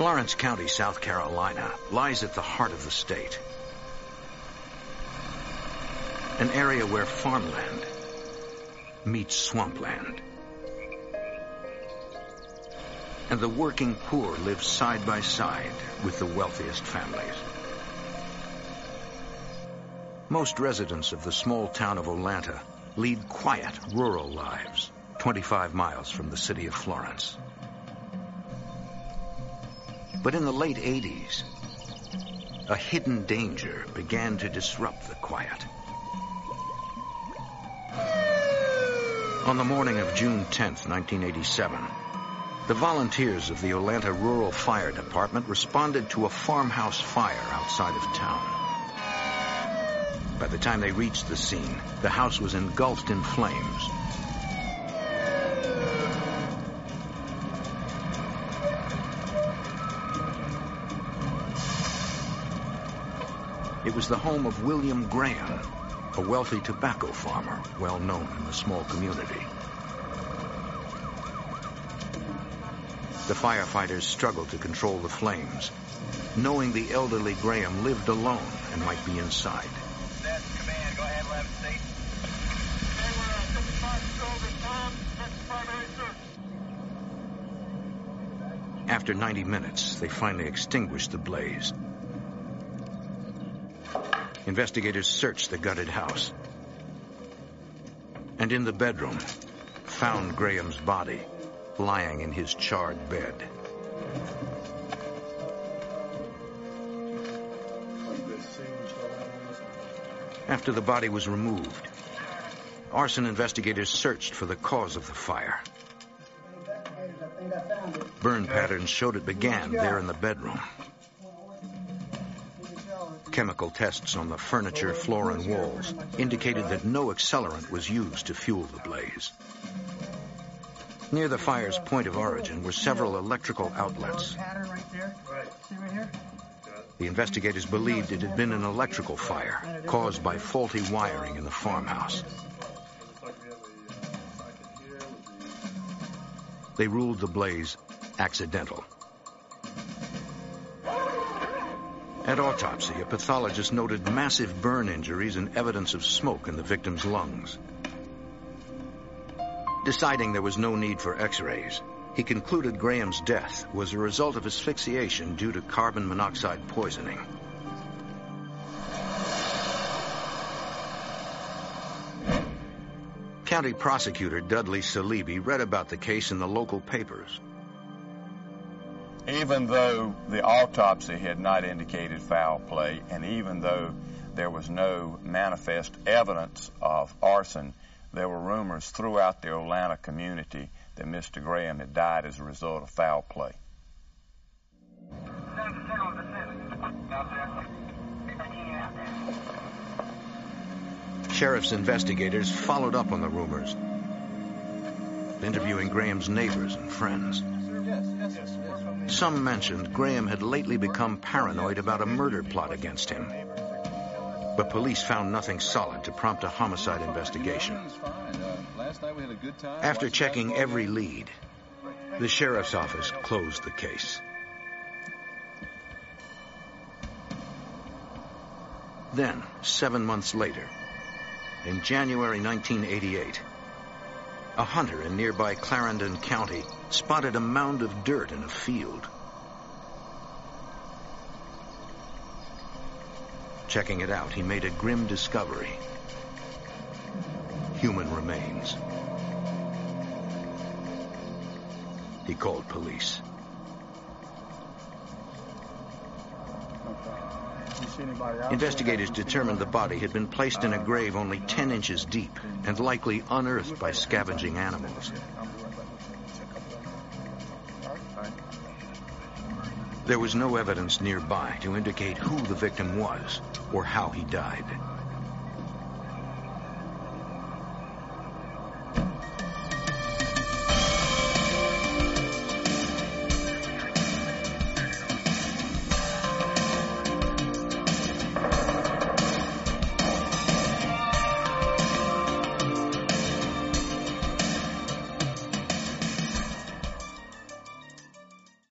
Florence County, South Carolina, lies at the heart of the state. An area where farmland meets swampland. And the working poor live side by side with the wealthiest families. Most residents of the small town of Olanta lead quiet, rural lives, 25 miles from the city of Florence. But in the late 80s, a hidden danger began to disrupt the quiet. On the morning of June 10, 1987, the volunteers of the Olanta Rural Fire Department responded to a farmhouse fire outside of town. By the time they reached the scene, the house was engulfed in flames. It was the home of William Graham, a wealthy tobacco farmer well known in the small community. The firefighters struggled to control the flames, knowing the elderly Graham lived alone and might be inside. After 90 minutes, they finally extinguished the blaze. Investigators searched the gutted house. And in the bedroom, found Graham's body lying in his charred bed. After the body was removed, arson investigators searched for the cause of the fire. Burn patterns showed it began there in the bedroom. Chemical tests on the furniture, floor, and walls indicated that no accelerant was used to fuel the blaze. Near the fire's point of origin were several electrical outlets. The investigators believed it had been an electrical fire caused by faulty wiring in the farmhouse. They ruled the blaze accidental. At autopsy, a pathologist noted massive burn injuries and evidence of smoke in the victim's lungs. Deciding there was no need for x-rays, he concluded Graham's death was a result of asphyxiation due to carbon monoxide poisoning. County Prosecutor Dudley Saleeby read about the case in the local papers even though the autopsy had not indicated foul play, and even though there was no manifest evidence of arson, there were rumors throughout the Olanta community that Mr. Graham had died as a result of foul play. Sheriff's investigators followed up on the rumors, interviewing Graham's neighbors and friends. Some mentioned Graham had lately become paranoid about a murder plot against him. But police found nothing solid to prompt a homicide investigation. After checking every lead, the sheriff's office closed the case. Then, seven months later, in January 1988, a hunter in nearby Clarendon County spotted a mound of dirt in a field. Checking it out, he made a grim discovery. Human remains. He called police. Investigators determined the body had been placed in a grave only 10 inches deep and likely unearthed by scavenging animals. There was no evidence nearby to indicate who the victim was or how he died.